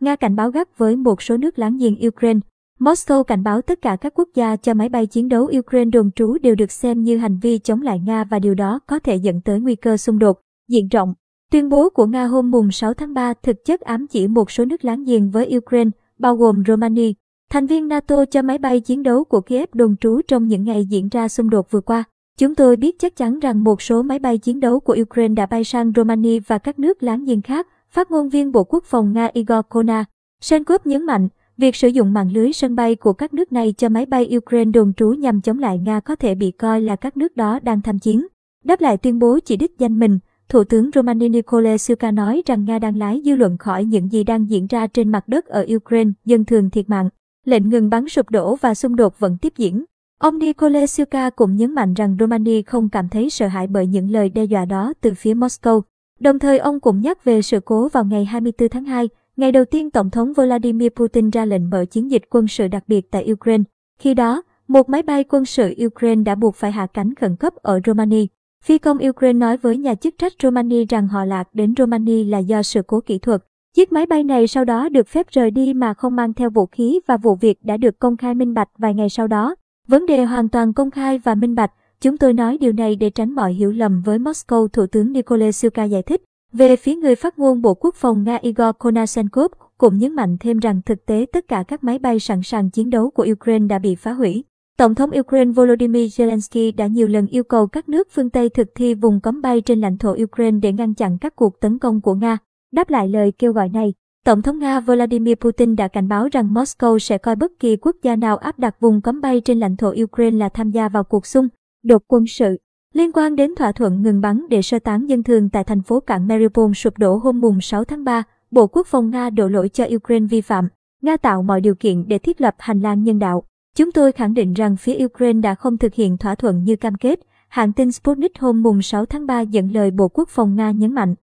Nga cảnh báo gắt với một số nước láng giềng Ukraine. Moscow cảnh báo tất cả các quốc gia cho máy bay chiến đấu Ukraine đồn trú đều được xem như hành vi chống lại Nga và điều đó có thể dẫn tới nguy cơ xung đột diện rộng. Tuyên bố của Nga hôm mùng 6 tháng 3 thực chất ám chỉ một số nước láng giềng với Ukraine, bao gồm Romania, thành viên NATO cho máy bay chiến đấu của Kiev đồn trú trong những ngày diễn ra xung đột vừa qua. Chúng tôi biết chắc chắn rằng một số máy bay chiến đấu của Ukraine đã bay sang Romania và các nước láng giềng khác, phát ngôn viên Bộ Quốc phòng Nga Igor Kona. Senkov nhấn mạnh, việc sử dụng mạng lưới sân bay của các nước này cho máy bay Ukraine đồn trú nhằm chống lại Nga có thể bị coi là các nước đó đang tham chiến. Đáp lại tuyên bố chỉ đích danh mình, Thủ tướng Romania Nicole Suka nói rằng Nga đang lái dư luận khỏi những gì đang diễn ra trên mặt đất ở Ukraine, dân thường thiệt mạng. Lệnh ngừng bắn sụp đổ và xung đột vẫn tiếp diễn. Ông Nicole Suka cũng nhấn mạnh rằng Romania không cảm thấy sợ hãi bởi những lời đe dọa đó từ phía Moscow. Đồng thời ông cũng nhắc về sự cố vào ngày 24 tháng 2, ngày đầu tiên Tổng thống Vladimir Putin ra lệnh mở chiến dịch quân sự đặc biệt tại Ukraine. Khi đó, một máy bay quân sự Ukraine đã buộc phải hạ cánh khẩn cấp ở Romania. Phi công Ukraine nói với nhà chức trách Romania rằng họ lạc đến Romania là do sự cố kỹ thuật. Chiếc máy bay này sau đó được phép rời đi mà không mang theo vũ khí và vụ việc đã được công khai minh bạch vài ngày sau đó. Vấn đề hoàn toàn công khai và minh bạch, chúng tôi nói điều này để tránh mọi hiểu lầm với Moscow, Thủ tướng Nikolai Syuka giải thích. Về phía người phát ngôn Bộ Quốc phòng Nga Igor Konashenkov cũng nhấn mạnh thêm rằng thực tế tất cả các máy bay sẵn sàng chiến đấu của Ukraine đã bị phá hủy. Tổng thống Ukraine Volodymyr Zelensky đã nhiều lần yêu cầu các nước phương Tây thực thi vùng cấm bay trên lãnh thổ Ukraine để ngăn chặn các cuộc tấn công của Nga. Đáp lại lời kêu gọi này, Tổng thống Nga Vladimir Putin đã cảnh báo rằng Moscow sẽ coi bất kỳ quốc gia nào áp đặt vùng cấm bay trên lãnh thổ Ukraine là tham gia vào cuộc xung đột quân sự. Liên quan đến thỏa thuận ngừng bắn để sơ tán dân thường tại thành phố cảng Mariupol sụp đổ hôm mùng 6 tháng 3, Bộ Quốc phòng Nga đổ lỗi cho Ukraine vi phạm. Nga tạo mọi điều kiện để thiết lập hành lang nhân đạo. Chúng tôi khẳng định rằng phía Ukraine đã không thực hiện thỏa thuận như cam kết, hãng tin Sputnik hôm mùng 6 tháng 3 dẫn lời Bộ Quốc phòng Nga nhấn mạnh.